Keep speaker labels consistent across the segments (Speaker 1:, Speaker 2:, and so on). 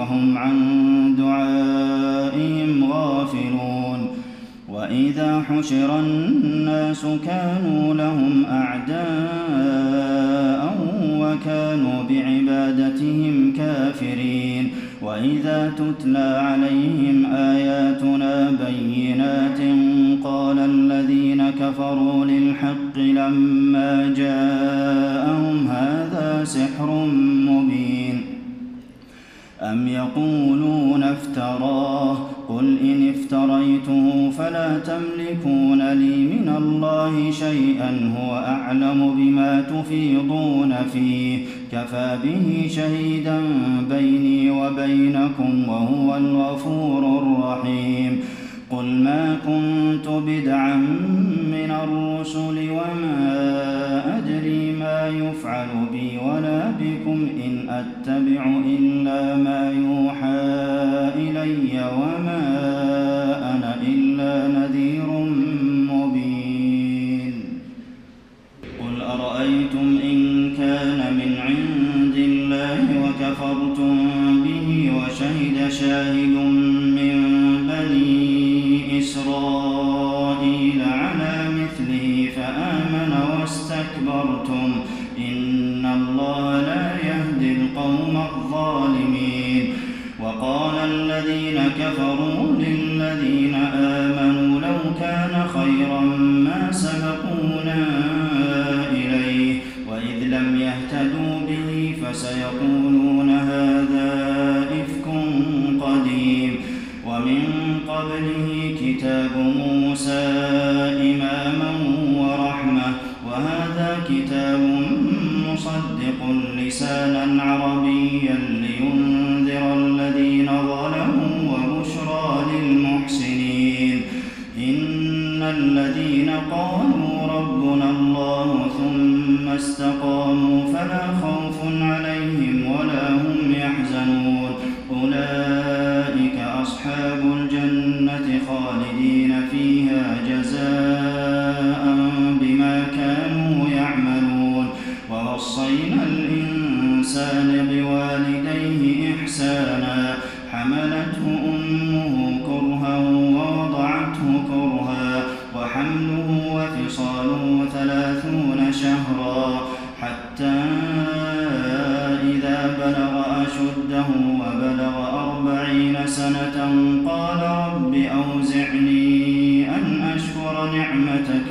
Speaker 1: وهم عن دعائهم غافلون وإذا حشر الناس كانوا لهم أعداء وكانوا بعبادتهم كافرين وإذا تتلى عليهم آياتنا بينات قال الذين كفروا للحق لما جاءهم هذا سحر أم يقولون افتراه قل إن افتريته فلا تملكون لي من الله شيئا هو أعلم بما تفيضون فيه كفى به شهيدا بيني وبينكم وهو الغفور الرحيم قل ما كنت بدعا من الرسل وما إن أتبع إلا ما يوحى إلي وما أنا إلا نذير مبين قل أرأيتم إن كان من عند الله وكفرتم به وشهد شاهد كفروا للذين آمنوا لو كان خيرا ما سبقونا إليه وإذ لم يهتدوا به فسيقولون هذا إفك قديم ومن قبله كتاب موسى إماما ورحمة وهذا كتاب مصدق لسانا عربيا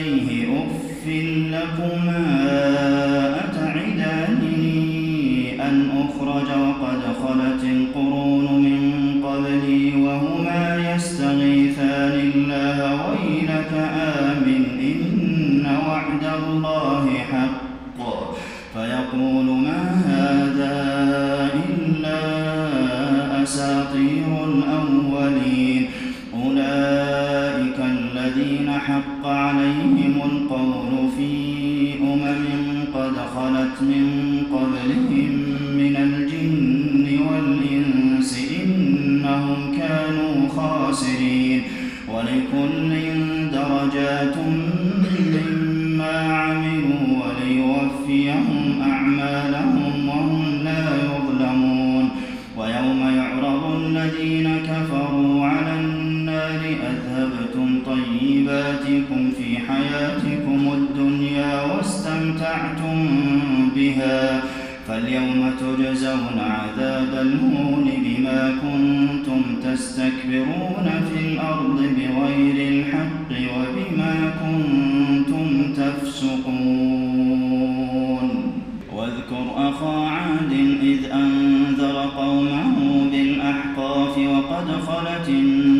Speaker 1: عليه أف لكما أتعداني أن أخرج وقد خلت القرون من قبلي وهما يستغيثان الله ويلك آمن إن وعد الله حق فيقول الخاسرين ولكل درجات مما عملوا وليوفيهم أعمالهم وهم لا يظلمون ويوم يعرض الذين كفروا على النار أذهبتم طيباتكم في حياتكم الدنيا واستمتعتم بها فاليوم تجزون عذاب الهون بما كنتم تستكبرون في الأرض بغير الحق وبما كنتم تفسقون واذكر أخا عاد إذ أنذر قومه بالأحقاف وقد خلت النار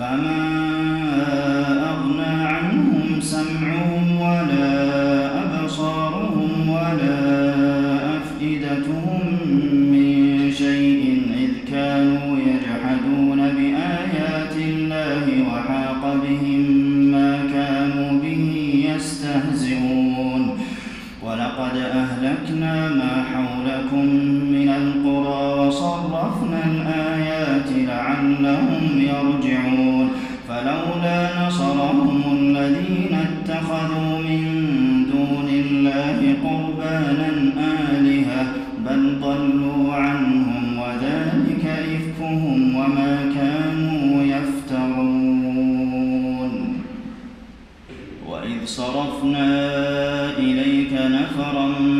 Speaker 1: فما نارا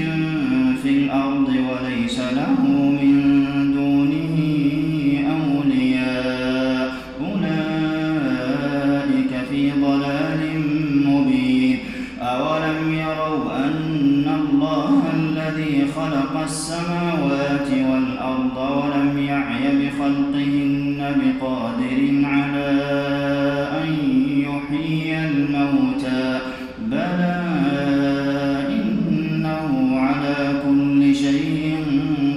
Speaker 1: سعي بخلقهن بقادر على أن يحيي الموتى بلى إنه على كل شيء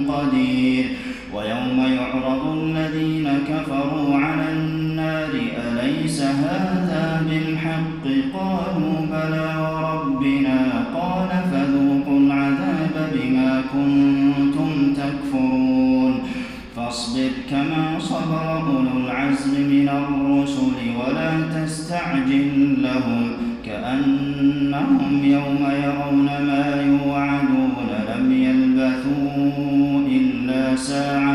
Speaker 1: قدير ويوم يعرض الذين كفروا على النار أليس هذا بالحق قالوا مستعجل لهم كأنهم يوم يرون ما يوعدون لم يلبثوا إلا ساعة